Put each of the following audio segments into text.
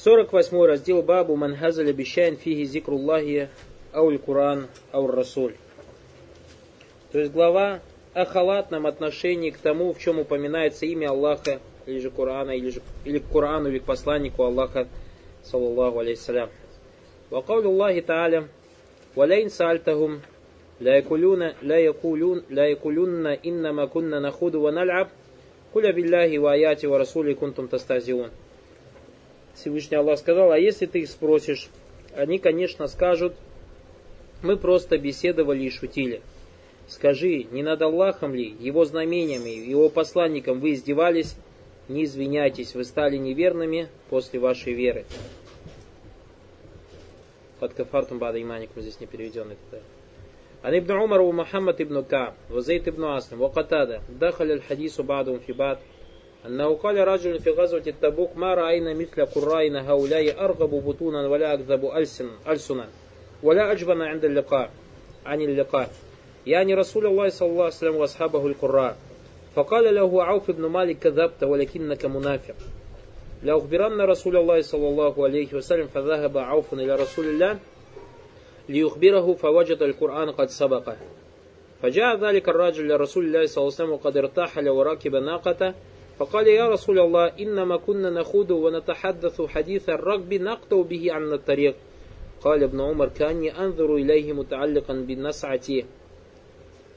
48 раздел Бабу Манхазаль обещаен фиги зикруллахи ауль Куран ауль Расуль. То есть глава о халатном отношении к тому, в чем упоминается имя Аллаха, или же Корана, или, же, или к Корану, или к посланнику Аллаха, саллаллаху алейхиссалям. وقول الله تعالى ولئن سألتهم لا يقولون لا يقولون لا يقولون إنما كنا نخوض ونلعب قل بالله وآياته ورسوله كنتم تستهزئون Всевышний Аллах сказал, а если ты их спросишь, они, конечно, скажут, мы просто беседовали и шутили. Скажи, не над Аллахом ли, его знамениями, его посланником вы издевались? Не извиняйтесь, вы стали неверными после вашей веры. Под кафартум бада иманикум здесь не переведен это. عن ابن عمر ومحمد بن كعب وزيد بن عاصم وقتادة دخل الحديث بعضهم في بعض أنه قال رجل في غزوة التبوك ما رأينا مثل قرائنا هؤلاء أرغب بطونا ولا أكذب ألسنا ولا أجبن عند اللقاء عن اللقاء. يعني رسول الله صلى الله عليه وسلم وأصحابه القراء. فقال له عوف بن مالك كذبت ولكنك منافق. لأخبرن رسول الله صلى الله عليه وسلم فذهب عوف إلى رسول الله ليخبره فوجد القرآن قد سبقه فجاء ذلك الرجل لرسول الله صلى الله عليه وسلم وقد ارتحل وركب ناقته فقال يا رسول الله إنما كنا نخوض ونتحدث حديث الركب نقطع به عن الطريق. قال ابن عمر كأني أنظر إليه متعلقا بالنسعة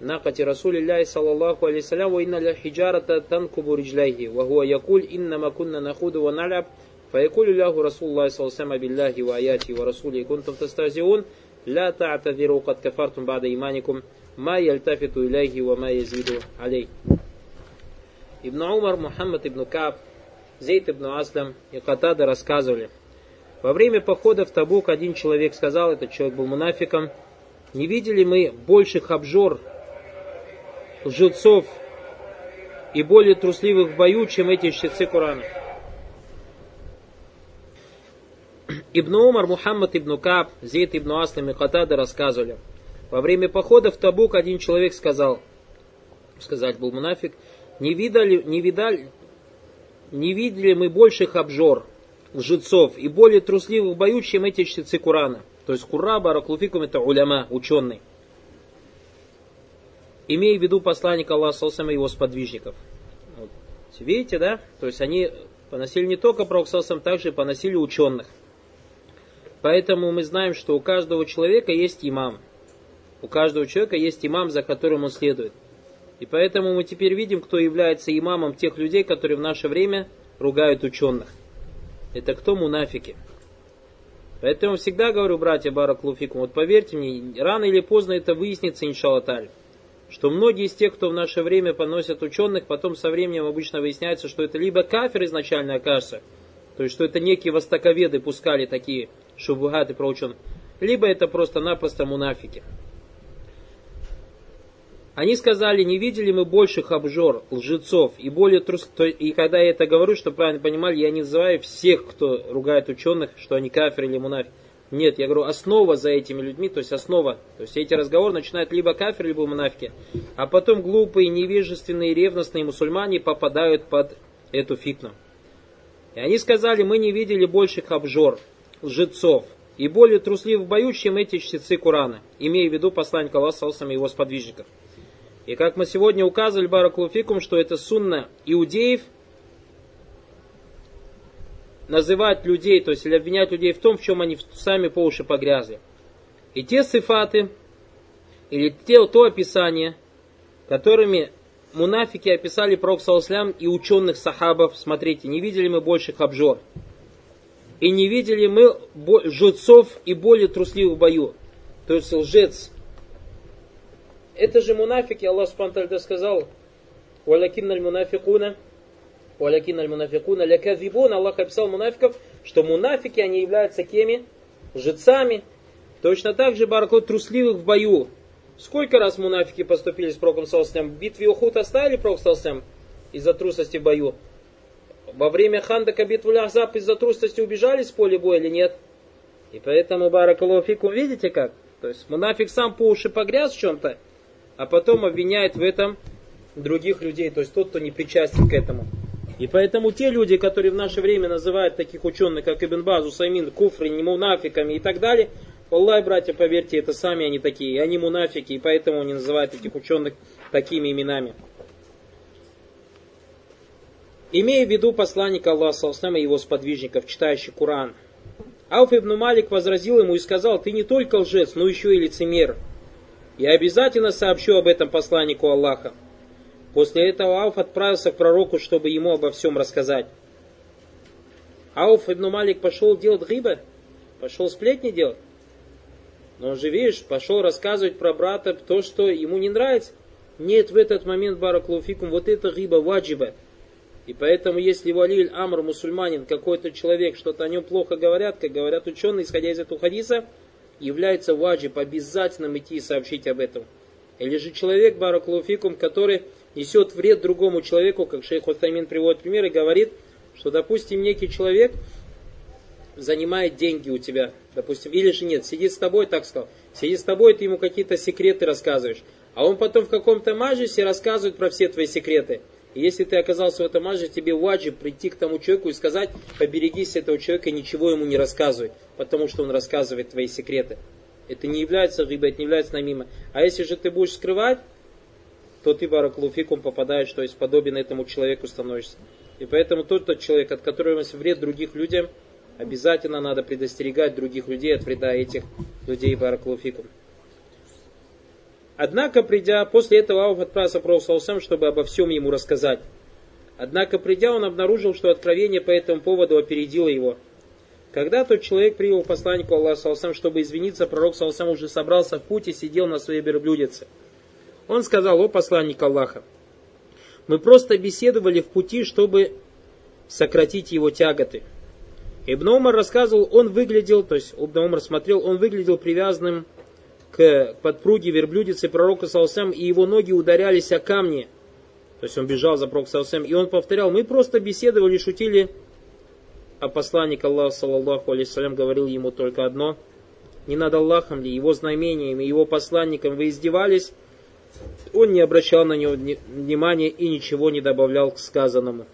ناقة رسول الله صلى الله عليه وسلم وإن الحجارة تنكب رجليه وهو يقول إنما كنا نخوض ونلعب. فيقول له رسول الله صلى الله عليه وسلم بالله وآياته ورسوله كنتم تستهزئون؟ لا تعتذروا قد كفرتم بعد إيمانكم. ما يلتفت إليه وما يزيد عليه. Ибн Умар, Мухаммад ибн Каб, Зейд ибн Аслам и Катада рассказывали. Во время похода в Табук один человек сказал, этот человек был мунафиком, не видели мы больших обжор, лжецов и более трусливых в бою, чем эти щитцы Корана. Ибн Умар, Мухаммад ибн Каб, Зейд ибн Аслам и Катада рассказывали. Во время похода в Табук один человек сказал, сказать был мунафик, не видали, не видали, не видели мы больших обжор, лжецов и более трусливых бою, чем эти чтецы Курана. То есть Кура, Бараклуфикум это уляма, ученый. Имея в виду посланника Аллаха и его сподвижников. Вот. Видите, да? То есть они поносили не только Пророк также поносили ученых. Поэтому мы знаем, что у каждого человека есть имам. У каждого человека есть имам, за которым он следует. И поэтому мы теперь видим, кто является имамом тех людей, которые в наше время ругают ученых. Это кто мунафики. Поэтому всегда говорю, братья Бараклуфикум, вот поверьте мне, рано или поздно это выяснится, иншалаталь, что многие из тех, кто в наше время поносят ученых, потом со временем обычно выясняется, что это либо кафир изначально окажется, то есть что это некие востоковеды пускали такие шубугаты про ученых, либо это просто-напросто мунафики. Они сказали, не видели мы больших обжор, лжецов и более трус... И когда я это говорю, чтобы правильно понимали, я не называю всех, кто ругает ученых, что они кафир или мунафи. Нет, я говорю, основа за этими людьми, то есть основа. То есть эти разговоры начинают либо кафир, либо мунафики. А потом глупые, невежественные, ревностные мусульмане попадают под эту фитну. И они сказали, мы не видели больших обжор, лжецов и более трусливых в чем эти чтецы Курана, имея в виду посланника Аллаха и его сподвижников. И как мы сегодня указывали, Баракулуфикум, что это сунна иудеев, называть людей, то есть или обвинять людей в том, в чем они сами по уши погрязли. И те сифаты, или те, то описание, которыми мунафики описали Пророк Саласлям и ученых сахабов, смотрите, не видели мы больших обжор. И не видели мы жрецов и более трусливых в бою. То есть лжец, это же мунафики, Аллах Субтитры сказал, «Валякин аль мунафикуна, валякин аль мунафикуна ляказибун». Аллах описал мунафиков, что мунафики, они являются кеми? Лжецами. Точно так же, баракло, трусливых в бою. Сколько раз мунафики поступили с Пророком Саласням? В битве Ухуд оставили Пророк Саласням из-за трусости в бою? Во время Хандака битвы Ахзаб из-за трусости убежали с поля боя или нет? И поэтому, Баракалуфику, видите как? То есть мунафик сам по уши погряз в чем-то, а потом обвиняет в этом других людей, то есть тот, кто не причастен к этому. И поэтому те люди, которые в наше время называют таких ученых, как Ибн Базу, Самин, Куфри, немунафиками и так далее, Аллах, братья, поверьте, это сами они такие, они мунафики, и поэтому они называют этих ученых такими именами. Имея в виду посланника Аллаха, и его сподвижников, читающих Коран, Ауф ибн Малик возразил ему и сказал, ты не только лжец, но еще и лицемер. Я обязательно сообщу об этом посланнику Аллаха. После этого Ауф отправился к пророку, чтобы ему обо всем рассказать. Ауф ибн Малик пошел делать гиба, пошел сплетни делать. Но он же, видишь, пошел рассказывать про брата то, что ему не нравится. Нет в этот момент, бараклуфикум, вот это гиба ваджиба. И поэтому, если валиль амр, мусульманин, какой-то человек, что-то о нем плохо говорят, как говорят ученые, исходя из этого хадиса, является ваджиб обязательным идти и сообщить об этом. Или же человек, бараклуфикум, который несет вред другому человеку, как шейх Утамин приводит пример и говорит, что, допустим, некий человек занимает деньги у тебя, допустим, или же нет, сидит с тобой, так сказал, сидит с тобой, ты ему какие-то секреты рассказываешь, а он потом в каком-то мажисе рассказывает про все твои секреты. И если ты оказался в этом маже, тебе ваджи прийти к тому человеку и сказать, поберегись этого человека, ничего ему не рассказывай, потому что он рассказывает твои секреты. Это не является рыбой, это не является намима. А если же ты будешь скрывать, то ты бараклуфикум попадаешь, то есть подобен этому человеку становишься. И поэтому тот, тот человек, от которого вред других людям, обязательно надо предостерегать других людей от вреда этих людей бараклуфикум. Однако, придя, после этого Ауф отправился к сам, чтобы обо всем ему рассказать. Однако, придя, он обнаружил, что откровение по этому поводу опередило его. Когда тот человек привел посланнику Аллаха Салсам, чтобы извиниться, пророк Салсам уже собрался в путь и сидел на своей верблюдице. Он сказал, о посланник Аллаха, мы просто беседовали в пути, чтобы сократить его тяготы. Ибн Умар рассказывал, он выглядел, то есть Ибн Умар смотрел, он выглядел привязанным к подпруге верблюдицы пророка Салсам, и его ноги ударялись о камни. То есть он бежал за пророком Салсам, и он повторял, мы просто беседовали, шутили. А посланник Аллаха, саллаллаху алейсалям, говорил ему только одно. Не над Аллахом ли, его знамениями, его посланником вы издевались? Он не обращал на него внимания и ничего не добавлял к сказанному.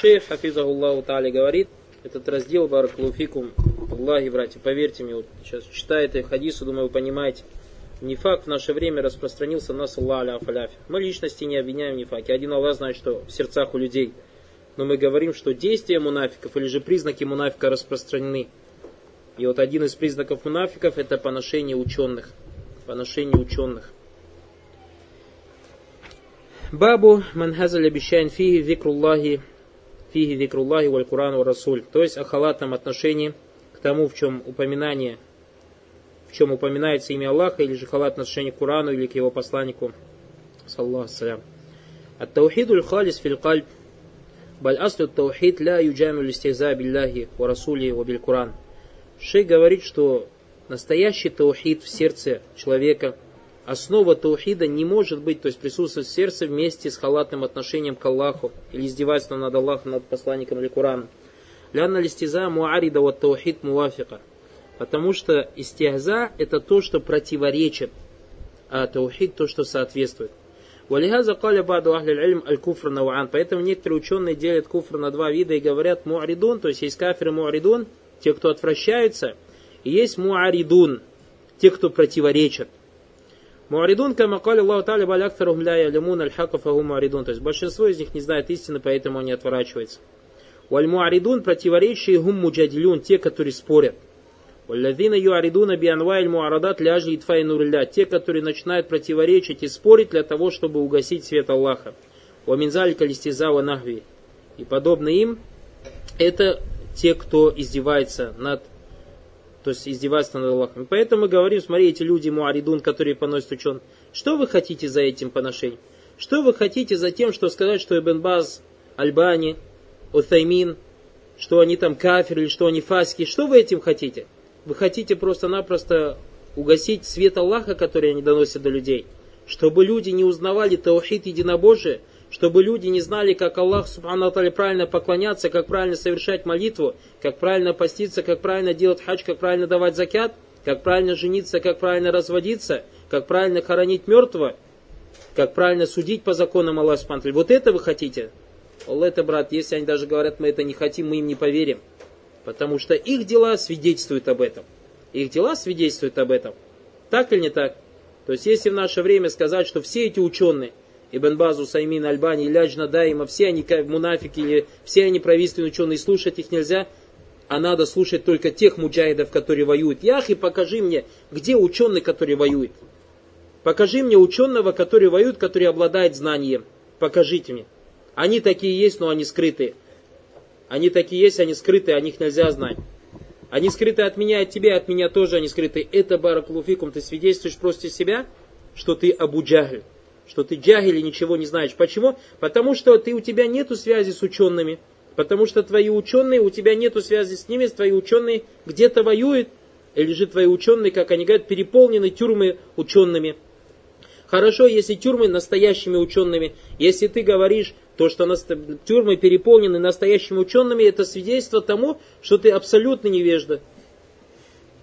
Шейх Хафизахуллаху Тали говорит, этот раздел Баракулуфикум Аллахи, братья, поверьте мне, вот сейчас читая это хадису, думаю, вы понимаете, Нифак в наше время распространился на Аллах аля фаляфи. Мы личности не обвиняем нифаки. Один Аллах знает, что в сердцах у людей. Но мы говорим, что действия мунафиков или же признаки мунафика распространены. И вот один из признаков мунафиков это поношение ученых. Поношение ученых. Бабу манхазаль обещаин фиги викруллахи фиги викруллахи валь Куран расуль. То есть о халатном отношении тому, в чем упоминание, в чем упоминается имя Аллаха, или же халат отношение к Курану, или к его посланнику, саллаху салям. التوحيد الخالص في القلب بل أصل التوحيد لا يجامل الاستهزاء بالله ورسوله وبالقرآن Шей говорит, что настоящий таухид в сердце человека, основа таухида не может быть, то есть присутствовать в сердце вместе с халатным отношением к Аллаху или издевательством над Аллахом, над посланником или Кураном. Ляна листиза муарида вот таухид муафика. Потому что истиаза это то, что противоречит, а таухид то, что соответствует. Валихаза каля баду ахлиль ильм аль куфр. Поэтому некоторые ученые делят куфр на два вида и говорят муаридун, то есть есть кафир и муаридун, те, кто отвращаются, и есть муаридун, те, кто противоречат. Муаридун, кама каля Аллаху та'аля баль актарухм ля аль хака муаридун. То есть большинство из них не знает истины, поэтому они отворачиваются. Вальмуаридун противоречие гум муджадилюн, те, которые спорят. Валлазина юаридуна бианвайль муарадат ляжли итфай нурилля, те, которые начинают противоречить и спорить для того, чтобы угасить свет Аллаха. Ваминзаль калистизава нахви. И подобно им, это те, кто издевается над то есть издевается над Аллахом. Поэтому мы говорим, смотри, эти люди муаридун, которые поносят учен, что вы хотите за этим поношением? Что вы хотите за тем, что сказать, что Ибн Баз, Альбани, Утаймин, что они там кафир или что они фаски. Что вы этим хотите? Вы хотите просто-напросто угасить свет Аллаха, который они доносят до людей. Чтобы люди не узнавали таухид единобожия, чтобы люди не знали, как Аллах Субхану правильно поклоняться, как правильно совершать молитву, как правильно поститься, как правильно делать хадж, как правильно давать закят, как правильно жениться, как правильно разводиться, как правильно хоронить мертвого, как правильно судить по законам Аллаха Субхану Вот это вы хотите? Аллах это, брат, если они даже говорят, мы это не хотим, мы им не поверим. Потому что их дела свидетельствуют об этом. Их дела свидетельствуют об этом. Так или не так? То есть, если в наше время сказать, что все эти ученые, Ибн Базу, Саймин, Альбани, Ляджна, Даима, все они мунафики, все они правительственные ученые, слушать их нельзя, а надо слушать только тех муджахидов, которые воюют. Яхи, покажи мне, где ученый, который воюет. Покажи мне ученого, который воюет, который обладает знанием. Покажите мне. Они такие есть, но они скрытые. Они такие есть, они скрытые, о них нельзя знать. Они скрыты от меня, от тебя, от меня тоже они скрыты. Это баракулуфикум, ты свидетельствуешь просто себя, что ты Абу Джахль, что ты джахиль и ничего не знаешь. Почему? Потому что ты, у тебя нету связи с учеными, потому что твои ученые, у тебя нету связи с ними, твои ученые где-то воюют, или же твои ученые, как они говорят, переполнены тюрьмы учеными. Хорошо, если тюрьмы настоящими учеными, если ты говоришь, то, что тюрьмы переполнены настоящими учеными, это свидетельство тому, что ты абсолютно невежда.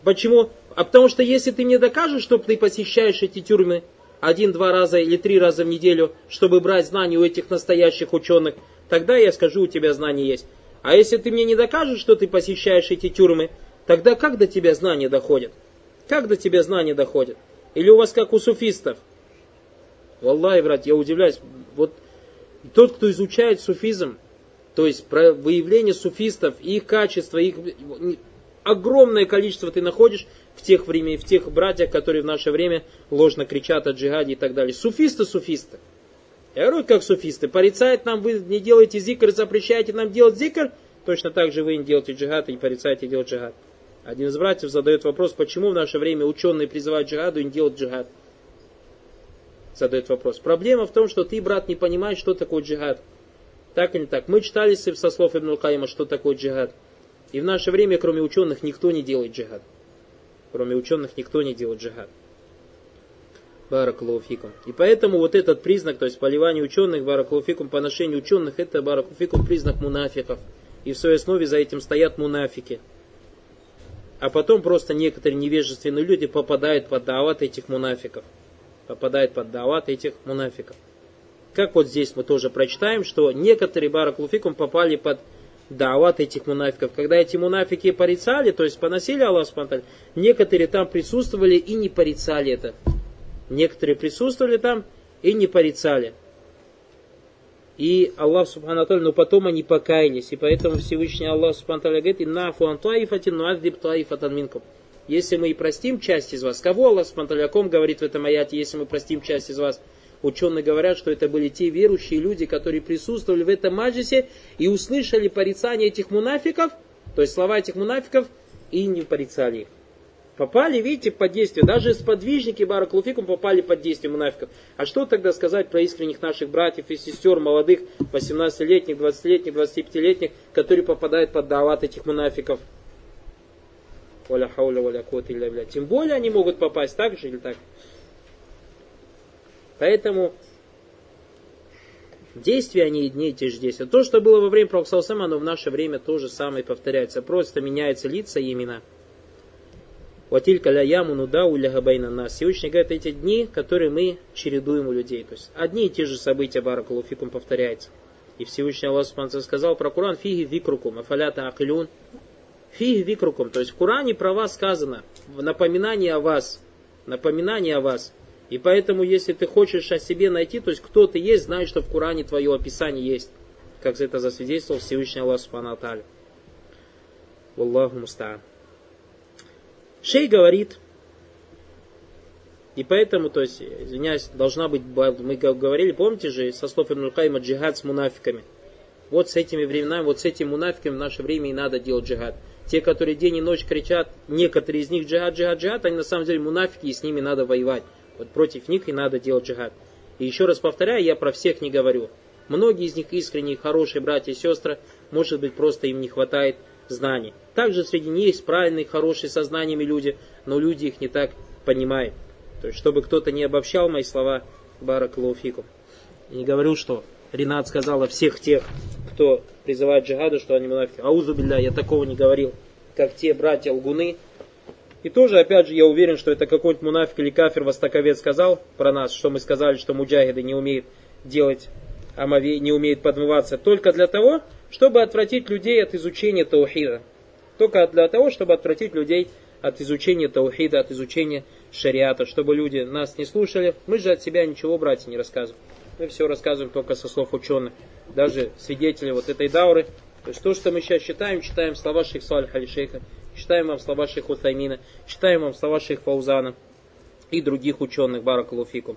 Почему? А потому что если ты мне докажешь, что ты посещаешь эти тюрьмы один-два раза или три раза в неделю, чтобы брать знания у этих настоящих ученых, тогда я скажу, у тебя знания есть. А если ты мне не докажешь, что ты посещаешь эти тюрьмы, тогда как до тебя знания доходят? Как до тебя знания доходят? Или у вас как у суфистов? Валлахи, брат, я удивляюсь. Вот тот, кто изучает суфизм, то есть про выявление суфистов, их качества, их огромное количество ты находишь в тех времен, в тех братьях, которые в наше время ложно кричат о джихаде и так далее. Суфисты, суфисты. Я говорю, как суфисты. Порицает нам, вы не делаете зикр, запрещаете нам делать зикр, точно так же вы не делаете джихад и не порицаете делать джихад. Один из братьев задает вопрос, почему в наше время ученые призывают джихаду и не делают джихад задает вопрос. Проблема в том, что ты, брат, не понимаешь, что такое джихад. Так или не так? Мы читали со слов Ибн Каима, что такое джихад. И в наше время, кроме ученых, никто не делает джихад. Кроме ученых, никто не делает джихад. Баракулуфикум. И поэтому вот этот признак, то есть поливание ученых, баракулуфикум, поношение ученых, это баракулуфикум признак мунафиков. И в своей основе за этим стоят мунафики. А потом просто некоторые невежественные люди попадают под дават этих мунафиков попадает под дават этих мунафиков. Как вот здесь мы тоже прочитаем, что некоторые баракулуфикум попали под дават этих мунафиков. Когда эти мунафики порицали, то есть поносили Аллах Субтитры, некоторые там присутствовали и не порицали это. Некоторые присутствовали там и не порицали. И Аллах Субхану но потом они покаялись. И поэтому Всевышний Аллах Субхану говорит, «Инна фуантуаифатин нуаддиб туаифатан минкум» если мы и простим часть из вас, кого Аллах Субтитры говорит в этом аяте, если мы простим часть из вас, ученые говорят, что это были те верующие люди, которые присутствовали в этом маджисе и услышали порицание этих мунафиков, то есть слова этих мунафиков, и не порицали их. Попали, видите, под действие. Даже сподвижники Баракулуфикум попали под действие мунафиков. А что тогда сказать про искренних наших братьев и сестер, молодых, 18-летних, 20-летних, 25-летних, которые попадают под дават этих мунафиков? Тем более они могут попасть так же или так. Поэтому действия они одни и те же действия. То, что было во время Пророка оно в наше время тоже самое повторяется. Просто меняются лица и имена. Ватилька ля яму нудау ля габайна нас. Всевышний говорит, эти дни, которые мы чередуем у людей. То есть одни и те же события Баракулуфикум повторяются. И Всевышний Аллах сказал про Коран, фиги викрукум, афалята акилюн, Фиг викрукум, то есть в Коране про вас сказано, напоминание о вас, напоминание о вас. И поэтому, если ты хочешь о себе найти, то есть кто ты есть, знай, что в Коране твое описание есть. Как это засвидетельствовал Всевышний Аллах Субхану Аталя. Аллаху муста'ан. Шей говорит, и поэтому, то есть, извиняюсь, должна быть, мы говорили, помните же, со слов Ибн джихад с мунафиками. Вот с этими временами, вот с этим мунафиками в наше время и надо делать джихад. Те, которые день и ночь кричат, некоторые из них джихад, джихад, джихад, они на самом деле мунафики, и с ними надо воевать. Вот против них и надо делать джихад. И еще раз повторяю, я про всех не говорю. Многие из них искренние, хорошие братья и сестры, может быть, просто им не хватает знаний. Также среди них есть правильные, хорошие со знаниями люди, но люди их не так понимают. То есть, чтобы кто-то не обобщал мои слова, барак лауфикум. Не говорю, что Ренат сказал о всех тех, кто призывает джихаду, что они мунафики. Аузу билля, я такого не говорил, как те братья лгуны. И тоже, опять же, я уверен, что это какой-нибудь мунафик или кафир востоковед сказал про нас, что мы сказали, что муджахиды не умеют делать омове, не умеет подмываться, только для того, чтобы отвратить людей от изучения таухида. Только для того, чтобы отвратить людей от изучения таухида, от изучения шариата, чтобы люди нас не слушали. Мы же от себя ничего, братья, не рассказываем. Мы все рассказываем только со слов ученых. Даже свидетели вот этой дауры. То есть то, что мы сейчас читаем, читаем слова шейх Салиха или шейха, читаем вам слова шейха Утаймина, читаем вам слова шейха Фаузана и других ученых, баракалуфикум.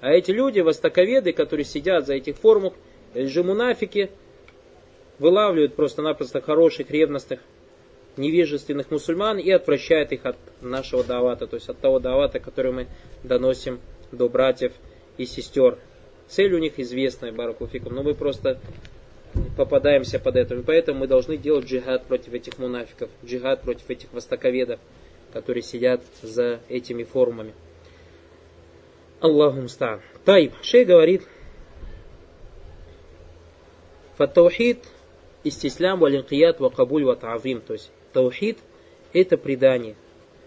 А эти люди, востоковеды, которые сидят за этих форумах, же мунафики, вылавливают просто-напросто хороших, ревностных, невежественных мусульман и отвращают их от нашего давата, то есть от того давата, который мы доносим до братьев и сестер. Цель у них известная, Баракулфикум, но мы просто попадаемся под это. И поэтому мы должны делать джихад против этих мунафиков, джихад против этих востоковедов, которые сидят за этими форумами. Аллаху мстан. Тайб. Шей говорит, Фаттаухид истислям валинкият ва кабуль ва та'авим. То есть таухид это предание,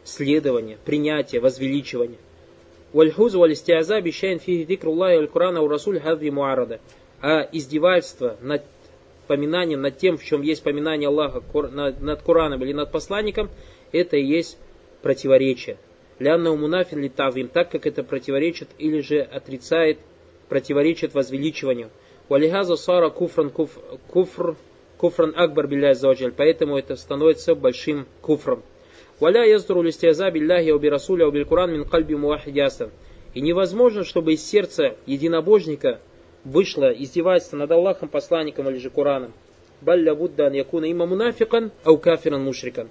следование, принятие, возвеличивание. Вальхуз валистиаза бишайн фихи дикруллахи аль Курана у Расуль хадви муарада. А издевательство над поминанием, над тем, в чем есть поминание Аллаха над Кураном или над посланником, это и есть противоречие. Лянна мунафин ли тавим, так как это противоречит или же отрицает, противоречит возвеличиванию. Валихаза сара куфран куф, куфр, куфран акбар билляй заваджаль, поэтому это становится большим куфром. Валя яздуру листиаза билляхи оби расуля оби куран мин кальби муахидясан. И невозможно, чтобы из сердца единобожника вышло издевательство над Аллахом, посланником или же Кураном. Балля буддан якуна има мунафикан, ау кафиран мушрикан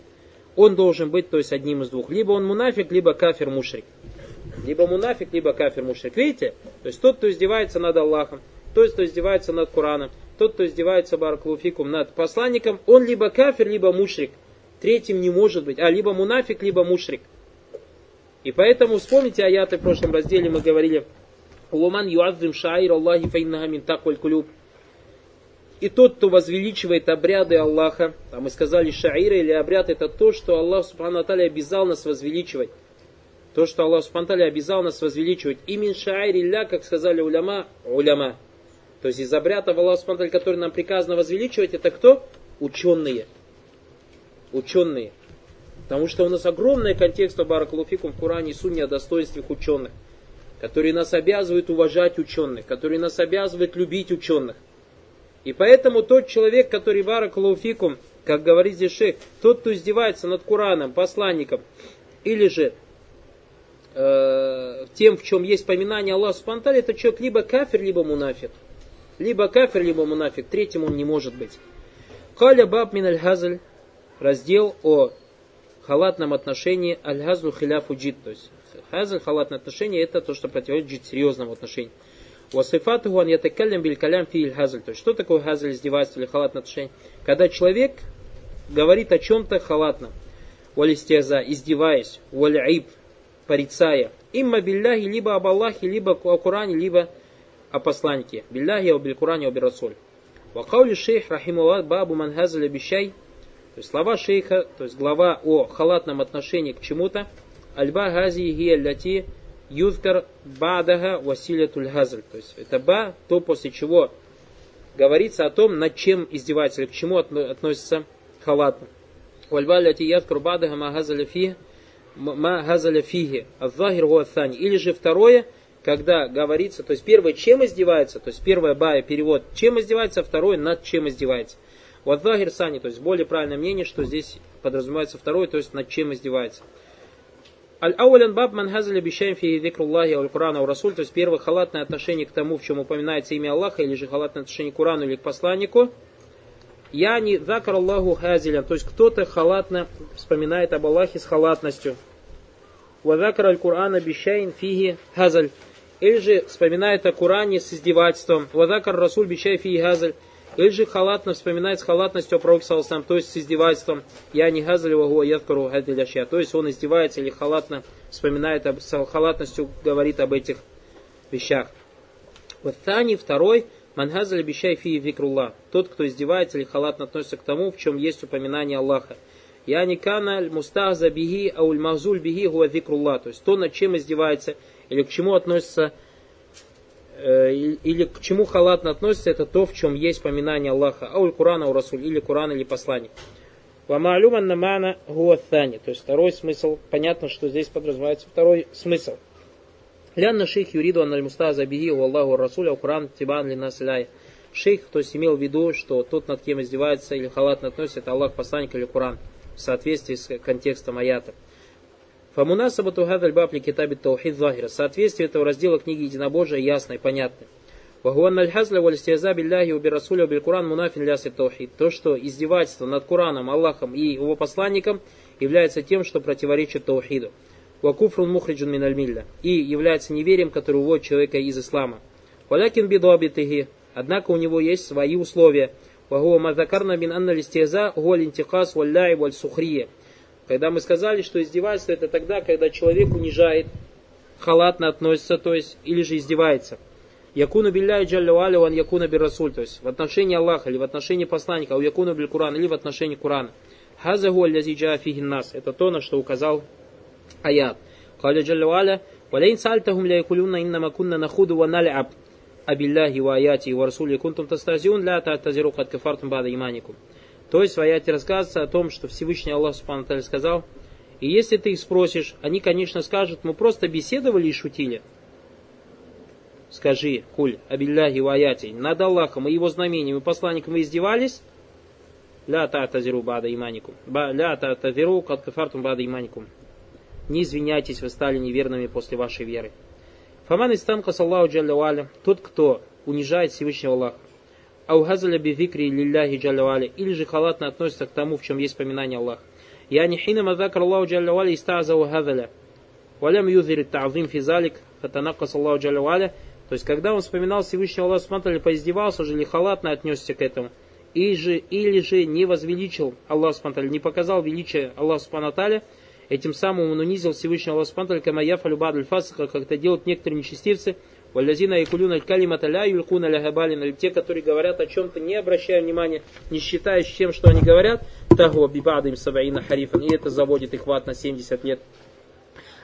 он должен быть, то есть одним из двух. Либо он мунафик, либо кафир мушрик. Либо мунафик, либо кафир мушрик. Видите? То есть тот, кто издевается над Аллахом, тот, кто издевается над Кураном, тот, кто издевается бараклуфикум над посланником, он либо кафир, либо мушрик. Третьим не может быть. А либо мунафик, либо мушрик. И поэтому вспомните аяты в прошлом разделе, мы говорили, «Луман юазрим шаир Аллахи фаиннага мин такваль кулюб». И тот, кто возвеличивает обряды Аллаха, а мы сказали шаира или обряд, это то, что Аллах Субхану Аталя обязал нас возвеличивать. То, что Аллах Субхану Аталя обязал нас возвеличивать. Имин шаир илля, как сказали уляма, уляма. То есть из обрядов Аллаха Субхану Аталя, который нам приказано возвеличивать, это кто? Ученые. Ученые. Потому что у нас огромный контекст Баракалуфикум в Коране и Сунне о достоинствах ученых, которые нас обязывают уважать ученых, которые нас обязывают любить ученых. И поэтому тот человек, который баракалуфикум, как говорит здесь шейх, тот, кто издевается над Кураном, посланником, или же э, тем, в чем есть поминание Аллаха Субтитры, это человек либо кафир, либо мунафик. Либо кафир, либо мунафик. Третьим он не может быть. Каля баб мин аль раздел о халатном отношении аль-хазлу хиляфу джид. То есть хазль, халатное отношение, это то, что противоречит серьезному отношению. Васифатуху ан ятакалям биль калям фи хазль. То есть, что такое хазль, издевательство или халатное отношение? Когда человек говорит о чем-то халатном. Валистяза, издеваясь. Вал'иб, порицая. Имма билляхи, либо об Аллахе, либо о Коране, либо о посланнике. Билляхи, о биль Коране, о Расуль. Вакаули шейх, рахимуллах, бабу ман хазль обещай. То есть слова шейха, то есть глава о халатном отношении к чему-то. Альба хази хия ляти юзкар бадага василятуль хазль. То есть это ба, то после чего говорится о том, над чем издевается, к чему относится халатно. Вальба ляти ядкар бадага ма хазаля фихи, ма хазаля фихи, азахир гуатани. Или же второе, когда говорится, то есть первое, чем издевается, то есть первое бая, перевод, чем издевается, а второе, над чем издевается. Вадзахир сани, то есть более правильное мнение, что здесь подразумевается второе, то есть над чем издевается. Аль-Аулян баб ман хазаля бишаем фи викруллахи аль Курана Расуль, то есть первое халатное отношение к тому, в чем упоминается имя Аллаха, или же халатное отношение к Курану или к посланнику. Я не закар Аллаху хазилян, то есть кто-то халатно вспоминает об Аллахе с халатностью. Вадакар аль-Курана бишайн фиги хазаль. Или же вспоминает о Куране с издевательством. Вадакар Расуль бишай фиги хазаль. Или же халатно вспоминает с халатностью о пророке Саласам, то есть с издевательством. Я не газали вагу ядкару гадиляща. То есть он издевается или халатно вспоминает, об, с халатностью говорит об этих вещах. Вот Тани, второй, Мангазаль обещай фи викрулла. Тот, кто издевается или халатно относится к тому, в чем есть упоминание Аллаха. Я не каналь мустахза биги ауль махзуль биги гуа викрулла. То есть то, над чем издевается, или к чему относится или к чему халатно относится, это то, в чем есть поминание Аллаха, ауль Курана у Расуль, или Куран, или посланник. Вамаалюман намана гуаthани. То есть второй смысл, понятно, что здесь подразумевается второй смысл. Лянна шейх юриду аналь мустаза биги у Аллаху Расуля у Куран тибан ли насляй. Шейх, то есть имел в виду, что тот, над кем издевается или халатно относится, это Аллах, посланник или Куран, в соответствии с контекстом аята. Фамунасабату хадаль бабли китаби таухид захира. Соответствие этого раздела книги единобожия ясно и понятно. Вагуан аль-хазля валистиаза билляхи уби расуля мунафин ляси таухид. То, что издевательство над Кураном, Аллахом и его посланником является тем, что противоречит таухиду. Вакуфрун мухриджун мин И является неверием, который уводит человека из ислама. Валякин биду абитыги. Однако у него есть свои условия. Вагуа мазакарна бин анна листиаза гуаль валляй валь сухрия. Когда мы сказали, что издевательство это тогда, когда человек унижает, халатно относится, то есть, или же издевается. Якуну билляй джаллю ван якуна бир расуль, то есть в отношении Аллаха или в отношении посланника, у якуну биль Куран или в отношении Курана. Хаза гуаллязи джафихин нас. Это то, на что указал аят. Каля джаллю аля, валейн сальтахум ля якулюна иннама кунна нахуду ва наляб. Абилляхи ва аяти ва расули кунтум тастазиун ля та'тазиру кад кафартум бада иманикум. То есть в аяте рассказывается о том, что Всевышний Аллах Субхану сказал, и если ты их спросишь, они, конечно, скажут, мы просто беседовали и шутили скажи, куль, абилляхи ваяти, над Аллахом и его знамениями и посланником вы издевались, ля татазиру бада иманикум, ля татазиру кад кафартум бада иманикум. Не извиняйтесь, вы стали неверными после вашей веры. Фаман истамка саллаху джалля тот, кто унижает Всевышнего Аллаха, аухазаля бивикри лилляхи джалля или же халатно относится к тому, в чем есть поминание Аллаха. Я не хина мазакар Аллаху джалля валя истаза ухазаля. Валям юзир та'зим физалик, фатанакас Аллаху джалля то есть, когда он вспоминал Всевышнего Аллаха Субтитры, поиздевался же или халатно отнесся к этому, или же, или же не возвеличил Аллах Субтитры, не показал величие Аллаха Субтитры, этим самым он унизил Всевышнего Аллаха Субтитры, камая фалюбад фасика, как это делают некоторые нечестивцы, Валязина и кулюна калимата ля юлькуна ля габалина, те, которые говорят о чем-то, не обращая внимания, не считая тем, что они говорят, того бибада им сабаина харифан, и это заводит их в ад на 70 лет.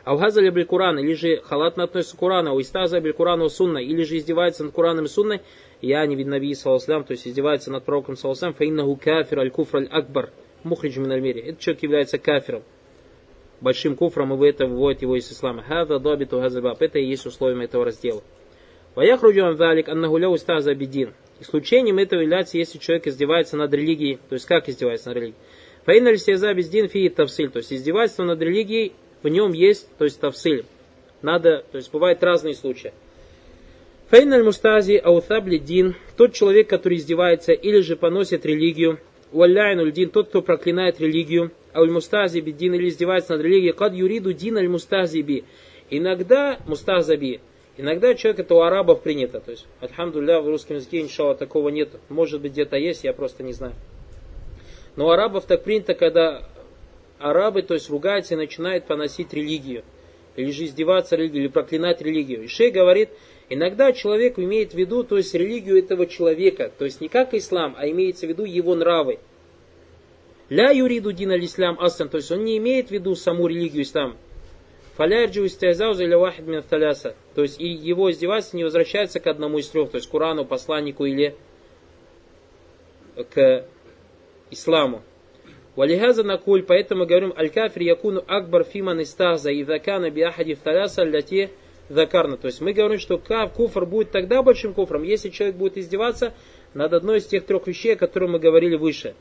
Алгазали биль Куран, или же халатно относится к Курану, уистаза биль Курану сунна, или же издевается над Кураном и сунной, я не видно наби саласлам, то есть издевается над пророком саласлам, фаиннаху кафир аль куфр аль акбар, мухридж мин аль мире. Этот человек является кафиром, большим куфром, и в это вводит его из ислама. Хаза добиту газабаб. Это и есть условием этого раздела. Ваяхруджу анвалик аннаху ля устаза бидин. Исключением этого является, если человек издевается над религией. То есть как издевается над религией? Фаин аль стеза бездин фи тавсиль. То есть издевательство над религией в нем есть, то есть тавсиль. Надо, то есть бывают разные случаи. Фейн аль-мустази аутабли дин, тот человек, который издевается или же поносит религию, уалляйн дин, тот, кто проклинает религию, ауль-мустази дин или издевается над религией, кад юриду дин аль-мустази би. Иногда мустазаби, иногда человек это у арабов принято, то есть, альхамдулля, в русском языке, иншалла, такого нет. Может быть, где-то есть, я просто не знаю. Но у арабов так принято, когда арабы, то есть ругаются и начинают поносить религию. Или же издеваться религию, или проклинать религию. И шей говорит, иногда человек имеет в виду, то есть религию этого человека, то есть не как ислам, а имеется в виду его нравы. Ля юриду дин аль-ислам асан, то есть он не имеет в виду саму религию ислам. Фалярджу истязауза или вахид мин таляса. То есть и его издевательство не возвращается к одному из трех, то есть к Курану, посланнику или к исламу. Валихаза накуль, поэтому говорим, аль-кафир якуну акбар фиман истаза и закана биахади вталяса ляте закарна. То есть мы говорим, что куфр будет тогда большим куфром, если человек будет издеваться над одной из тех трех вещей, о которых мы говорили выше.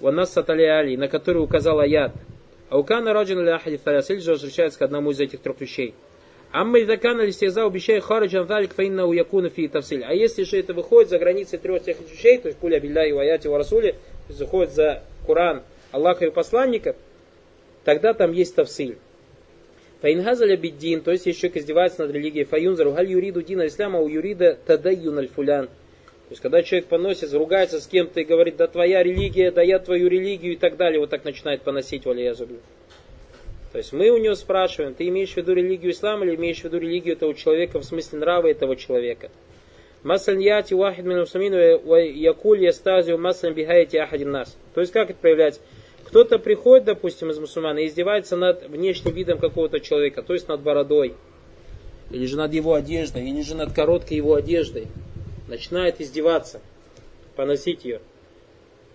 Ванас сатали али, на который указал аят. Аукана раджан ляхади вталяса, или же возвращается к одному из этих трех вещей. Амма идакана листеза убещай хараджан далик фаинна уякуна фи тавсиль. А если же это выходит за границы трех тех вещей, то есть куля билля и ваяти ва расули, за Коран Аллаха и посланника, тогда там есть тавсиль. Фаингазаля биддин, то есть человек издевается над религией, фаюнзару галь юриду дина ислама у юрида тадайюн аль фулян. То есть, когда человек поносит, ругается с кем-то и говорит, да твоя религия, да я твою религию и так далее, вот так начинает поносить валя зубли. То есть мы у него спрашиваем, ты имеешь в виду религию ислама или имеешь в виду религию этого человека в смысле нрава этого человека? Маслен яти вахид мин якуль ястазию маслен бихаяти ахадин нас. То есть как это проявляется? Кто-то приходит, допустим, из мусульман и издевается над внешним видом какого-то человека, то есть над бородой. или же над его одеждой, или же над короткой его одеждой, начинает издеваться, поносить ее.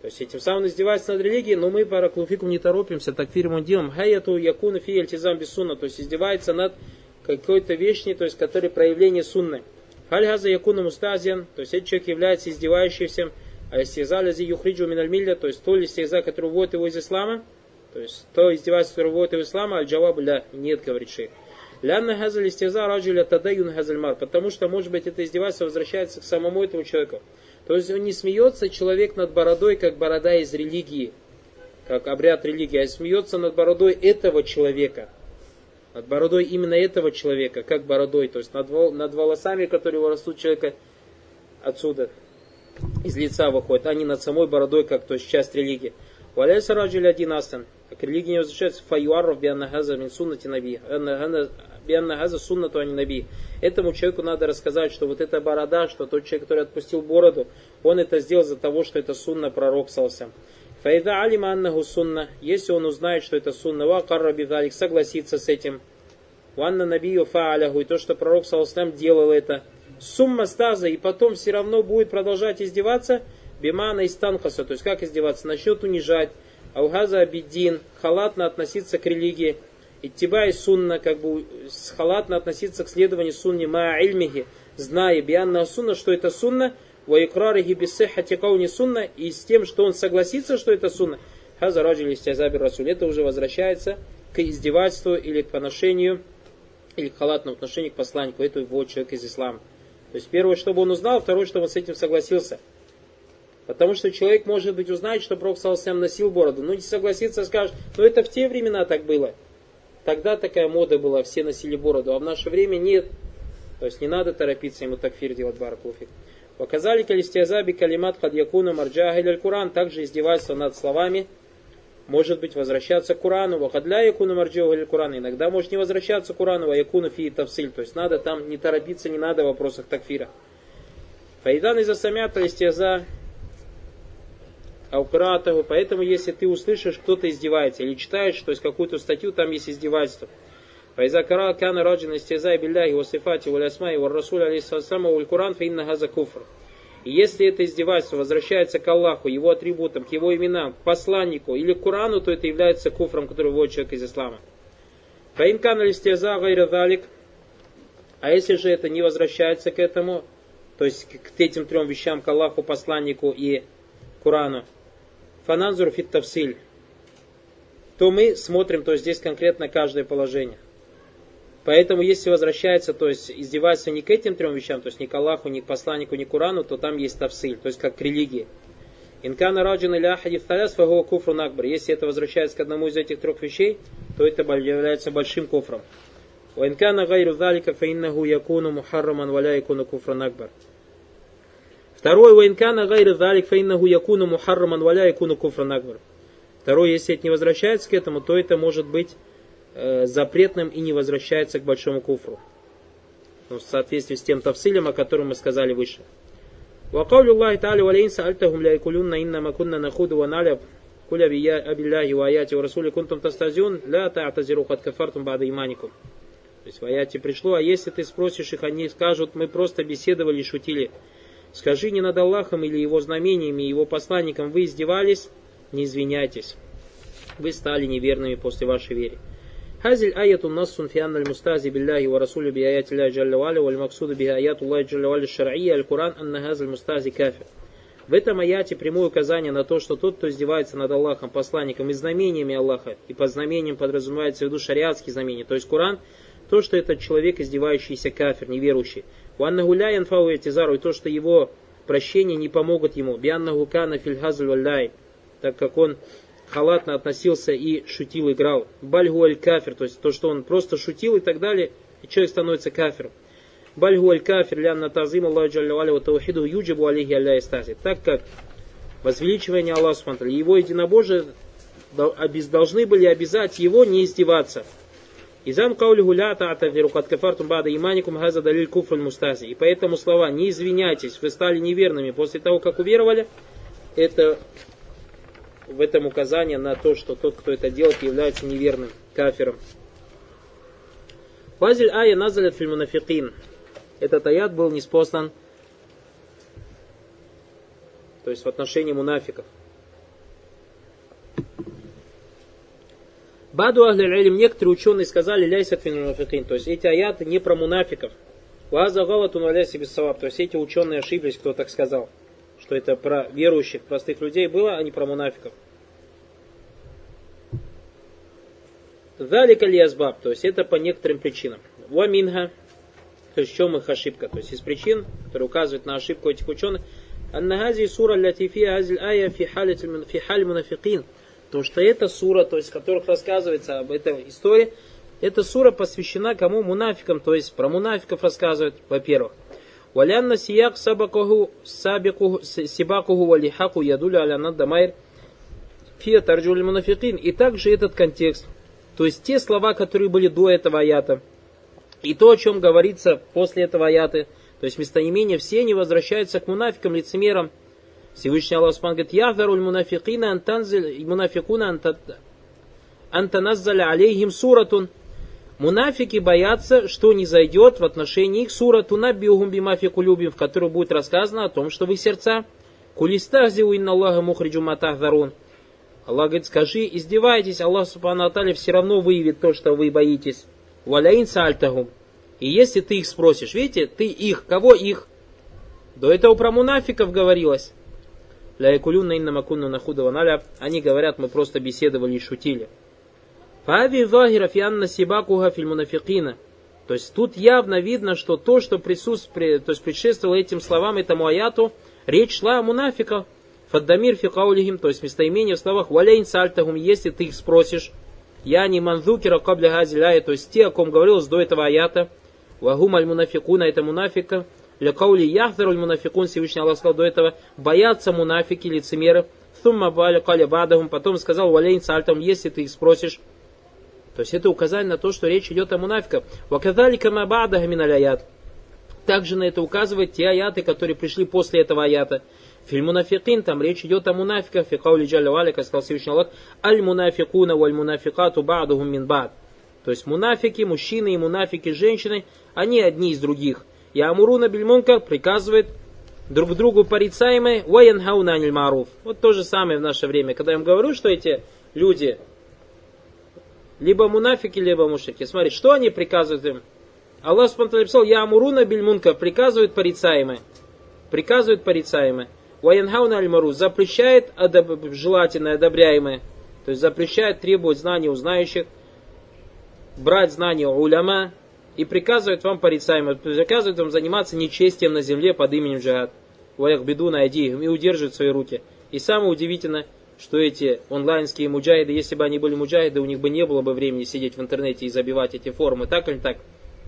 То есть этим самым издевается над религией, но мы по Раклуфику не торопимся, так фирму делаем. Хаяту якуна фи альтизам бисунна, то есть издевается над какой-то вещью, то есть который проявление сунны. Хальгаза якуна мустазиан, то есть этот человек является издевающимся, а истеза лази юхриджу минальмилья, то есть то ли истеза, который вводит его из ислама, то есть то издевательство, которое вводит его из ислама, аль-джаваб ля, нет, говорит шейх. Лянна хазаль истеза раджуля тадаюн хазальмар, потому что, может быть, это издевательство возвращается к самому этому человеку. То есть он не смеется человек над бородой, как борода из религии, как обряд религии, а смеется над бородой этого человека. Над бородой именно этого человека, как бородой, то есть над, над волосами, которые его растут человека отсюда, из лица выходят, а не над самой бородой, как то есть часть религии. Валяйся раджуля один астан. К религии не возвращается фаюаров бианнахаза мин суннати наби. Бианнахаза суннату ани наби. Этому человеку надо рассказать, что вот эта борода, что тот человек, который отпустил бороду, он это сделал за того, что это сунна пророк салсам. Файда алима аннаху сунна. Если он узнает, что это сунна, ва карра бидалик, согласится с этим. Ванна набию фааляху. И то, что пророк салсам делал это. Сумма стаза. И потом все равно будет продолжать издеваться. Бимана и станхаса. То есть как издеваться? Начнет унижать. Аугаза абиддин. Халатно относиться к религии. Иттиба и сунна, как бы халатно относиться к следованию сунни ма ильмихи, зная бианна сунна, что это сунна, wa икрарихи биссихати кауни сунна, и с тем, что он согласится, что это сунна, хаза раджили стязаби расуль, это уже возвращается к издевательству или к поношению, или к халатному отношению к посланнику, это его человек из ислама. То есть первое, чтобы он узнал, второе, чтобы он с этим согласился. Потому что человек, может быть, узнает, что Пророк Салсам носил бороду, но не согласится, скажет, ну это в те времена так было. Тогда такая мода была, все носили бороду, а в наше время нет. То есть не надо торопиться ему такфир делать баракуфик. Показали калистиазаби калимат хадьякуна марджаха или Куран. Также издевательство над словами может быть возвращаться к Курану. Вахадля якуна марджаха или Куран. Иногда может не возвращаться к Курану, а якуна фи тавсиль. То есть надо там не торопиться, не надо в вопросах такфира. Файдан из-за самята истяза аукратаху. Поэтому, если ты услышишь, кто-то издевается, или читаешь, то есть какую-то статью, там есть издевательство. Файза кара кана раджин истязай билляхи васифати валясмай ва расуль алейсалама уль куран фаинна газа куфр. И если это издевательство возвращается к Аллаху, его атрибутам, к его именам, к посланнику или к Курану, то это является куфром, который вводит человек из ислама. Фаинкан алистяза гайра А если же это не возвращается к этому, то есть к этим трем вещам, к Аллаху, посланнику и Курану, фананзур фит тавсиль, то мы смотрим, то есть здесь конкретно каждое положение. Поэтому, если возвращается, то есть издевается не к этим трем вещам, то есть ни к Аллаху, ни к посланнику, ни к Курану, то там есть тавсиль, то есть как к религии. Инкана раджан или ахади вталяс фагуа куфру накбар. Если это возвращается к одному из этих трех вещей, то это является большим куфром. Уинкана гайру залика фаиннаху якуну мухарраман валя якуну куфру накбар. Второй, ваинкана гайра залик фаиннаху якуну мухарраман валя якуну куфран акбар. Второй, если это не возвращается к этому, то это может быть э, запретным и не возвращается к большому куфру. Ну, в соответствии с тем тавсилем, о котором мы сказали выше. وقول الله تعالى ولئن سألتهم ليقولون إنما كنا نخوض ونلعب قل أبي الله وآياته ورسوله كنتم تستهزئون لا تعتذروا قد كفرتم بعد إيمانكم. То есть в аяте пришло, а если ты спросишь их, они скажут, мы просто беседовали и шутили. Скажи не над Аллахом или его знамениями, его посланником вы издевались, не извиняйтесь. Вы стали неверными после вашей веры. Хазиль аяту нассун фи анналь мустази биллахи ва расулю би аяти Аллахи джалла валя валь максуду би аяту Аллахи джалла валя шар'ия аль Куран анна хазаль мустази кафир. В этом аяте прямое указание на то, что тот, кто издевается над Аллахом, посланником и знамениями Аллаха, и под знамением подразумевается в виду шариатские знамения, то есть Коран, то, что этот человек издевающийся кафир, неверующий, Уанна гуля янфау этизару, и то, что его прощения не помогут ему. Бианна гукана фильхазль валляй, так как он халатно относился и шутил, играл. Бальгу аль кафир, то есть то, что он просто шутил и так далее, и человек становится кафиром. Бальгу аль кафир лянна тазим Аллаху джалля ва таухиду юджибу алейхи алля Так как возвеличивание Аллаха его единобожие должны были обязать его не издеваться. Изам каулиху ля та'тазиру кад кафартум бада иманикум газа далиль куфруль мустази. И поэтому слова «не извиняйтесь, вы стали неверными после того, как уверовали», это в этом указание на то, что тот, кто это делает, является неверным кафиром. Вазиль ая назалят фильм мунафикин. Этот аят был неспослан, то есть в отношении мунафиков. Баду ахлиль некоторые ученые сказали ляйсат фин мунафикин, то есть эти аяты не про мунафиков. Ваза галатун валяйся без саваб, то есть эти ученые ошиблись, кто так сказал, что это про верующих, простых людей было, а не про мунафиков. Залика ли азбаб, то есть это по некоторым причинам. Ваминга, то есть в чем их ошибка, то есть из причин, которые указывают на ошибку этих ученых, Аннагази сура латифия азиль ая фи халь мунафикин, то что эта сура, то есть в которых рассказывается об этой истории, эта сура посвящена кому? Мунафикам, то есть про мунафиков рассказывает, во-первых. Валянна сияк сабакуху сибакуху валихаку ядуля аля наддамайр фия тарджуль мунафикин. И также этот контекст, то есть те слова, которые были до этого аята, и то, о чем говорится после этого аяты, то есть местоимения, все они возвращаются к мунафикам, лицемерам, Всевышний Аллах Субхану говорит, «Яхдаруль мунафикина антанзиль, мунафикуна антаназзаля алейхим суратун». Мунафики боятся, что не зайдет в отношении их сурату на биухум бимафику любим, в которой будет рассказано о том, что вы сердца. Кулистахзиу инна Аллаха мухриджу матахдарун. Аллах говорит, скажи, издевайтесь, Аллах Субхану Аталя все равно выявит то, что вы боитесь. Валяин сальтахум. И если ты их спросишь, видите, ты их, кого их? До этого про мунафиков говорилось. Ля якулюна инна макунна нахудава наля. Они говорят, мы просто беседовали и шутили. Фави вахира фианна сибакуха фильмунафикина. То есть тут явно видно, что то, что присутствует, то есть предшествовало этим словам, этому аяту, речь шла о мунафиках. Фаддамир фикаулихим, то есть местоимение в словах валяйн сальтахум, если ты их спросишь, я не манзукира кабля газиляя, то есть те, о ком говорилось до этого аята, вагум аль мунафикуна, это мунафика, для каули яхдару мунафикун, Всевышний Аллах сказал до этого, боятся мунафики, лицемеры. Сумма бадахум, потом сказал валейн сальтам, если ты их спросишь. То есть это указание на то, что речь идет о мунафиках. Ваказалика мабадаха миналяят. Также на это указывают те аяты, которые пришли после этого аята. Фильм мунафикин, там речь идет о мунафиках. Фикаули джалля валика, сказал Всевышний Аллах, аль мунафикуна валь мунафикату ба'духум мин бад. То есть мунафики, мужчины и мунафики, женщины, они одни из других. И Амуруна Бельмункар приказывает друг другу порицаемые Ваянхауна Аниль Маруф. Вот то же самое в наше время. Когда я им говорю, что эти люди либо мунафики, либо мушрики. Смотри, что они приказывают им? Аллах Субтитры написал, Я Амуруна Бельмункар приказывает порицаемые. Приказывает порицаемые. Ваянхауна Аль Маруф запрещает одоб... желательное, одобряемое. То есть запрещает требовать знаний у знающих, брать знания у уляма, и приказывает вам порицаемо, приказывает вам заниматься нечестием на земле под именем джихад. Ваях беду найди и удерживает свои руки. И самое удивительное, что эти онлайнские муджахиды, если бы они были муджахиды, у них бы не было бы времени сидеть в интернете и забивать эти форумы, так или так.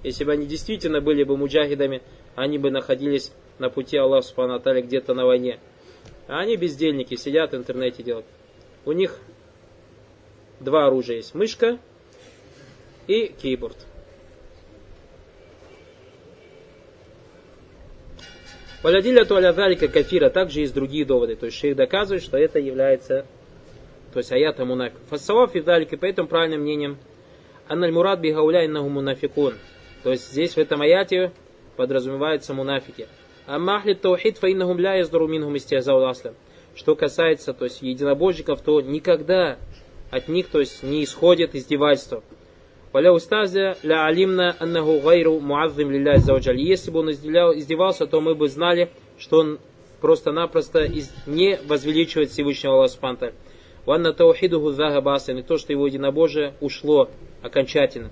Если бы они действительно были бы муджахидами, они бы находились на пути Аллаха Субхану где-то на войне. А они бездельники, сидят в интернете делают. У них два оружия есть. Мышка и кейборд. Валядиля туалядалика кафира, также есть другие доводы. То есть шейх доказывает, что это является, то есть аята мунафик. Фасаваф и далики, поэтому правильным мнением, анналь мурад бигауля иннаху мунафикун. То есть здесь в этом аяте подразумеваются мунафики. Аммахли таухид фаиннахум ля яздару минхум истязау. Что касается, то есть единобожников, то никогда от них, то есть не исходит издевательство. Валя устазя ля алимна аннаху гайру муаззим лилля зауджаль. Если бы он издевался, то мы бы знали, что он просто-напросто не возвеличивает Всевышнего Аллаха Субхану Ванна таухидуху захабасан, и то, что его единобожие ушло окончательно.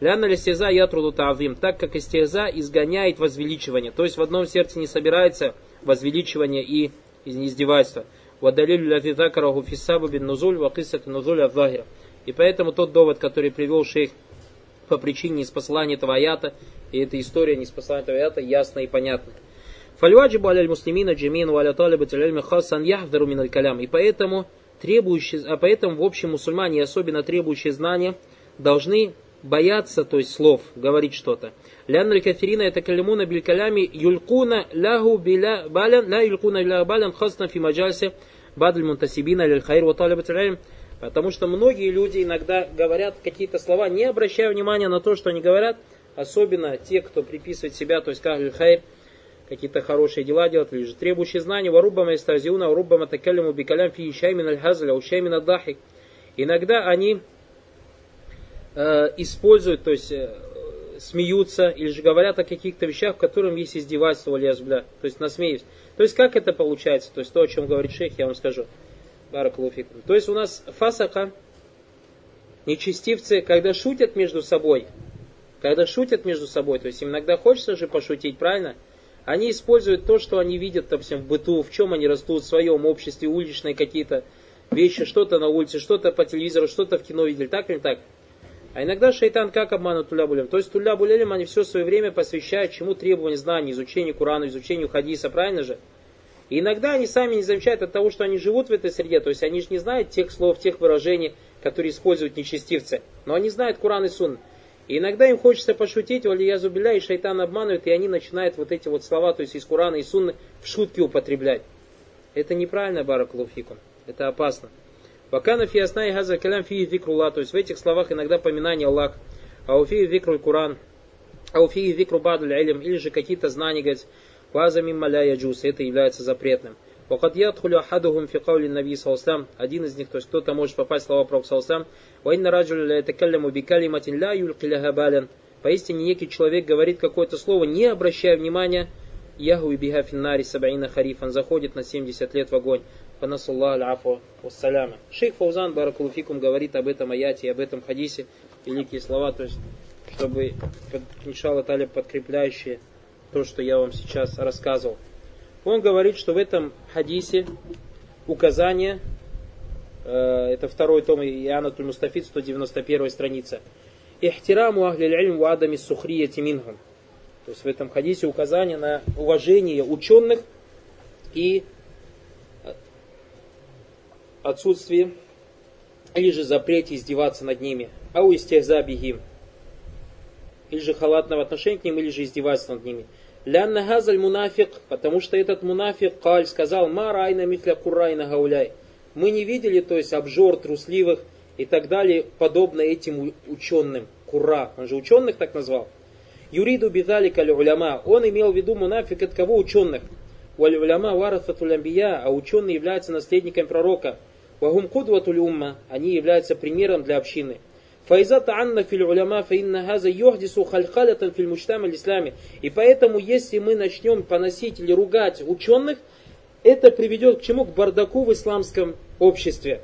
Ляна листеза я труду тавим, так как истеза изгоняет возвеличивание. То есть в одном сердце не собирается возвеличивание и издевательство. Вадалилю латитакараху фисабу бин нузуль вакисат нузуль авзахира. И поэтому тот довод, который привел шейх по причине неспослания этого аята, и эта история неспослания этого аята ясна и понятна. Фальваджибу аляль муслимина джамин валя талиба таляльми хасан яхдару миналь калям. И поэтому требующие, а поэтому в общем мусульмане, особенно требующие знания, должны бояться, то есть слов, говорить что-то. Лянна кафирина это калимуна биль калями юлькуна ляху биля балян, ля юлькуна ля балян хасна фи маджальсе бадль мунтасибина лиль хайр ва талибат Потому что многие люди иногда говорят какие-то слова, не обращая внимания на то, что они говорят, особенно те, кто приписывает себя, то есть как хайр, какие-то хорошие дела делать, или же требующие знаний, варуббама истазиуна, варуббама такаляму бикалям фи шаймин аль-хазля, ушаймин ад-дахик. Иногда они э, используют, то есть э, смеются, или же говорят о каких-то вещах, в которых есть издевательство, то есть насмеюсь. То есть как это получается? То есть то, о чем говорит шейх, я вам скажу. Баракулуфикум. То есть у нас фасака, нечестивцы, когда шутят между собой, когда шутят между собой, то есть им иногда хочется же пошутить, правильно? Они используют то, что они видят, допустим, в быту, в чем они растут, в своем обществе, уличные какие-то вещи, что-то на улице, что-то по телевизору, что-то в кино видели, так или так. А иногда шайтан как обманут туля булем? То есть туля булем они все свое время посвящают чему требования знаний, изучению Курана, изучению хадиса, правильно же? И иногда они сами не замечают от того, что они живут в этой среде, то есть они же не знают тех слов, тех выражений, которые используют нечестивцы, но они знают Куран и Сун. И иногда им хочется пошутить, я зубиля, и шайтан обманывает, и они начинают вот эти вот слова, то есть из Курана и Сунны, в шутки употреблять. Это неправильно, баракулуфикум. Это опасно. Вакана фи асна и газа калям фи викрула, то есть в этих словах иногда поминание Аллах, а у фи викру Куран, а у фи викру бадль илм, или же какие-то знания, говорит, ваза мимма ля яджус, это является запретным. Вакад ядхулю ахадухум фи каули наби салсам, один из них, то есть кто-то может попасть в слова пророка салсам, ва инна раджуля ля ятакалляму би калиматин ля балян, Поистине некий человек говорит какое-то слово, не обращая внимания, Яху и биха финнари сабаина харифан заходит на 70 лет в огонь. Панасуллах аль-афу вассаляма. Шейх Фаузан Баракулуфикум говорит об этом аяте и об этом хадисе. Великие слова, то есть, чтобы, иншалла таля, подкрепляющие то, что я вам сейчас рассказывал. Он говорит, что в этом хадисе указание, э, это второй том Иоанна Туль-Мустафид, 191 страница. Ихтираму ахлиль ва адами сухрияти. То есть в этом хадисе указание на уважение ученых и отсутствие или же запрете издеваться над ними, а у истязабихим, или же халатного отношения к ним, или же издевательства над ними. Лянна газаль мунафик, потому что этот мунафик Каль сказал, ма райна митля курайна гауляй. Мы не видели, то есть обжор трусливых и так далее, подобно этим ученым. Кура, он же ученых так назвал. Юриду бидали каль уляма, он имел в виду мунафик от кого ученых? Валь уляма варафатуль а ученые являются наследниками пророка. Вагум кудватуль умма, они являются примером для общины. Файза таанна филь уляма фаинна газа йохдису хальхалятан филь мучтам. И поэтому, если мы начнем поносить или ругать ученых, это приведет к чему? К бардаку в исламском обществе.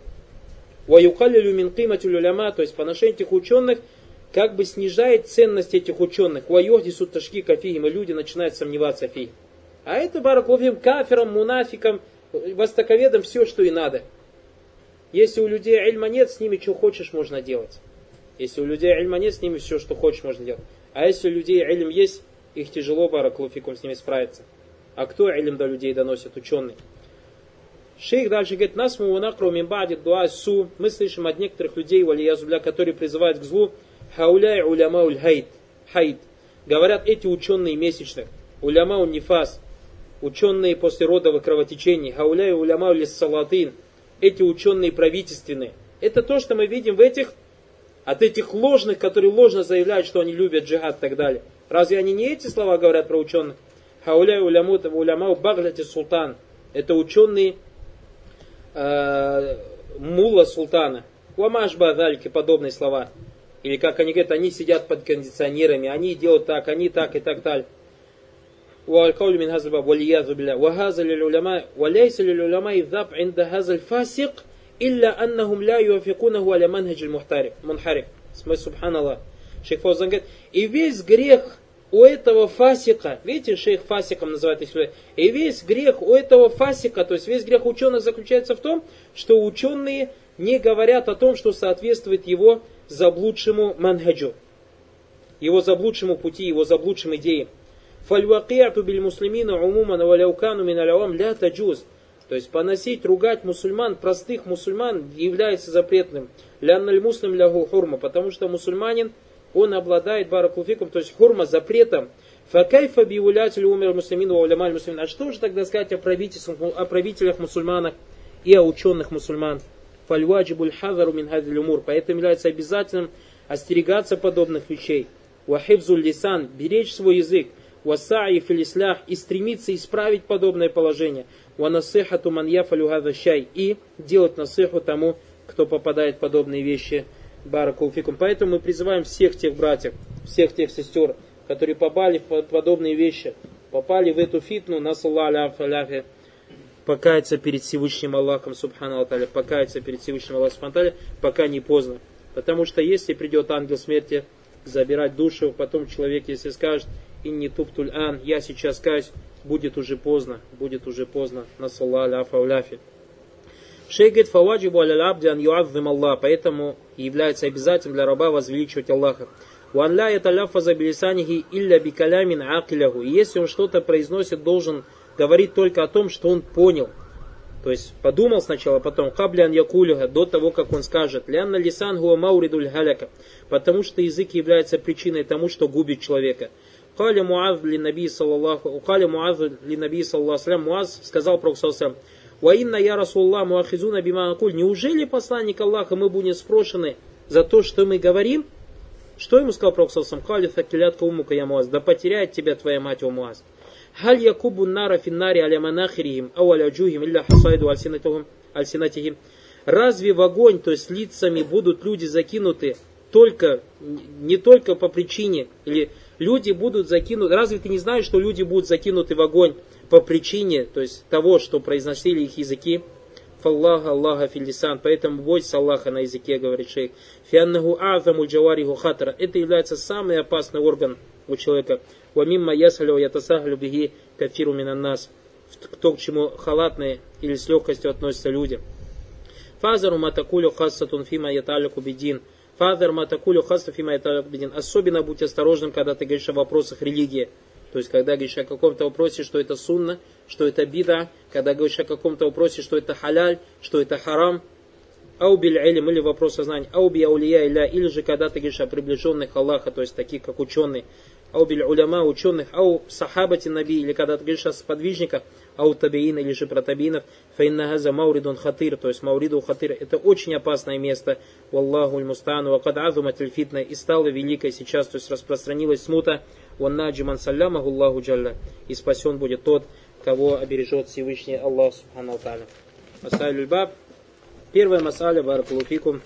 Ваюкалилю мин киматюль уляма, то есть поношение этих ученых, как бы снижает ценность этих ученых. Вайохдису ташки кафигим, и люди начинают сомневаться фи. А это баракловим каферам, мунафикам, востоковедам все, что и надо. Если у людей ильма нет, с ними что хочешь можно делать. Если у людей ильма нет, с ними все, что хочешь можно делать. А если у людей ильм есть, их тяжело, бараклуфикум, с ними справиться. А кто ильм до людей доносит? Ученый. Шейх дальше говорит, нас мы накру мимбади дуа су. Мы слышим от некоторых людей, валиязубля, которые призывают к злу, хауляй уляма уль хайд. хайд. Говорят эти ученые месячных. Уляма уль нифас. Ученые после родовых кровотечений. Хауляй уляма уль салатин эти ученые правительственные. Это то, что мы видим в этих, от этих ложных, которые ложно заявляют, что они любят джихад и так далее. Разве они не эти слова говорят про ученых? Хауляй улямут улямау багляти султан. Это ученые э, мула султана. Уамаш бадальки, подобные слова. Или как они говорят, они сидят под кондиционерами, они делают так, они так и так далее. والقول من هذا الباب والعياذ بالله وهذا للعلماء وليس للعلماء الذهب عند هذا الفاسق إلا أنهم لا يوافقونه على منهج المحترف منحرف سبحان الله Шейх Фаузан говорит, и весь грех у этого фасика, видите, шейх фасиком называет их и весь грех у этого фасика, то есть весь грех ученых заключается в том, что ученые не говорят о том, что соответствует его заблудшему манхаджу, его заблудшему пути, его заблудшим идеям. Фальвакиату биль муслимина умуман валяукану мин алявам ля таджуз. то есть поносить, ругать мусульман, простых мусульман является запретным. Лянналь муслим лягу хурма, потому что мусульманин, он обладает баракулфиком, то есть хурма запретом. Факайфа биулятель умер муслимин ва улямаль муслимин. А что же тогда сказать о, о правителях мусульманах и о ученых мусульман? Фальваджибуль хазару мин умур. Поэтому является обязательным остерегаться подобных вещей. Вахибзуль лисан, беречь свой язык, васаи филислях и стремиться исправить подобное положение, ванасыхату ман яфалю шай и делать насыху тому, кто попадает в подобные вещи. Баракулфикум. Поэтому мы призываем всех тех братьев, всех тех сестер, которые попали в подобные вещи, попали в эту фитну, на аляфе, покаяться перед Всевышним Аллахом, Субхану Аталя, покаяться перед Всевышним Аллахом, Субхану пока не поздно. Потому что если придет ангел смерти, забирать душу, потом человек, если скажет, и не туптуль ан, я сейчас каюсь, будет уже поздно, будет уже поздно. Насалла аляфа уляфи. Шейх говорит, фаваджибу аля абдиан юадзим Аллах, поэтому является обязательным для раба возвеличивать Аллаха. Ван ля яталяфаза билисанихи илля бикалямин акиляху. И если он что-то произносит, должен говорить только о том, что он понял. То есть подумал сначала, потом каблян якулюха, до того, как он скажет, лянна лисан гуа мауридуль халяка, потому что язык является причиной тому, что губит человека. Каля Муаз ли Наби саллаллаху, Каля Муаз ли Наби саллаллаху Муаз сказал саллаллаху Ва инна я Расуллах муахизуна бима акуль. Неужели посланник Аллаха мы будем спрошены за то, что мы говорим? Что ему сказал Пророк саллаллаху Каля факилятка умука я Муаз. Да потеряет тебя твоя мать, о Муаз. Халь якубу нара финнари аля манахирихим, ау аля джухим, илля хасайду альсинатихим. Разве в огонь, то есть лицами будут люди закинуты только, не только по причине, или люди будут закинуты, разве ты не знаешь, что люди будут закинуты в огонь по причине, то есть того, что произносили их языки? Фаллаха Аллаха филисан, поэтому бойся Аллаха на языке, говорит шейх. Фианнаху азаму джавариху хатара. Это является самый опасный орган у человека. Вамимма ясалю ятасахлю бихи кафиру минаннас. То, к чему халатные или с легкостью относятся люди. Фазару матакулю хассатун фима яталику бедин. Фазар матакулю хассатун фима яталику бедин. Особенно будь осторожным, когда ты говоришь о вопросах религии. То есть, когда говоришь о каком-то вопросе, что это сунна, что это бида, когда говоришь о каком-то вопросе, что это халяль, что это харам, аубиль илим, или вопрос о знании, ауби аулия иля, или же когда ты говоришь о приближенных Аллаха, то есть таких как ученые, ау биль уляма, ученых, ау сахабати наби, или когда ты говоришь о сподвижниках, ау табиин, или же про табиинов, фаиннахаза мауридун хатир, то есть мауриду хатир, это очень опасное место, валлаху мустану, вакад азумат фитна, и стало великой сейчас, то есть распространилась смута, ваннаджи ман саллямаху Аллаху джалля, и спасен будет тот, кого обережет Всевышний Аллах Субхану Та'аля. Масаль баб. Первая масаля, баракулуфикум.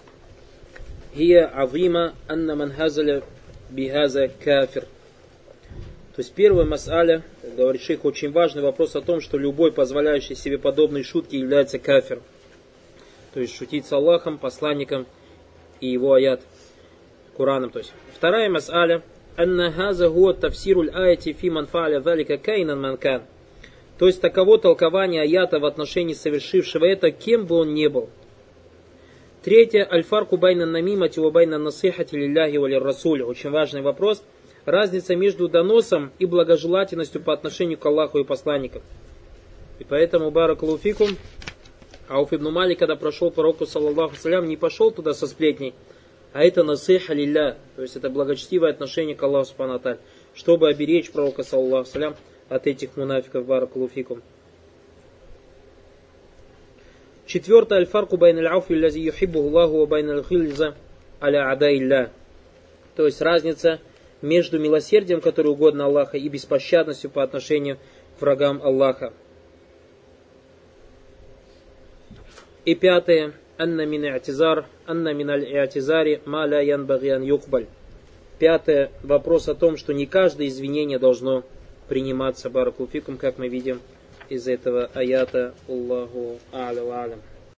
Хия авима анна ман хазаля бихаза кафир. То есть первая масаля, говорит шейх, очень важный вопрос о том, что любой, позволяющий себе подобные шутки, является кафир. То есть шутить с Аллахом, посланником и его аят Кураном. То есть вторая مسألة, أن هذا هو تفسير الآية في كائنا من كان. То есть таково толкование аята в отношении совершившего это, кем бы он ни был. Третье, الفرق بين النميمة وبين النصيحة لله ولرسوله. Очень важный вопрос – разница между доносом и благожелательностью по отношению к Аллаху и посланникам. И поэтому بارك الله فيكم, Ауф ибн Малик, когда пришел к пророку, صلى الله عليه وسلم, не пошел туда со сплетней, а это نصيحة لله, то есть это благочестивое отношение к Аллаху سبحانه чтобы оберечь пророка, صلى الله عليه وسلم, от этих мунафиков, بارك الله فيكم. Четвертое, الفرق بين العفو, الذي يحبه الله, بين الغلظة, على أعداء То есть разница между милосердием, которое угодно Аллаха, и беспощадностью по отношению к врагам Аллаха. И пятое. Анна мин и'тизар, анна мин аль-и'тизари, ма ля янбагиан юкбаль. Пятое. Вопрос о том, что не каждое извинение должно приниматься баракулфикум, как мы видим из этого аята. Аллаху а'ля алям.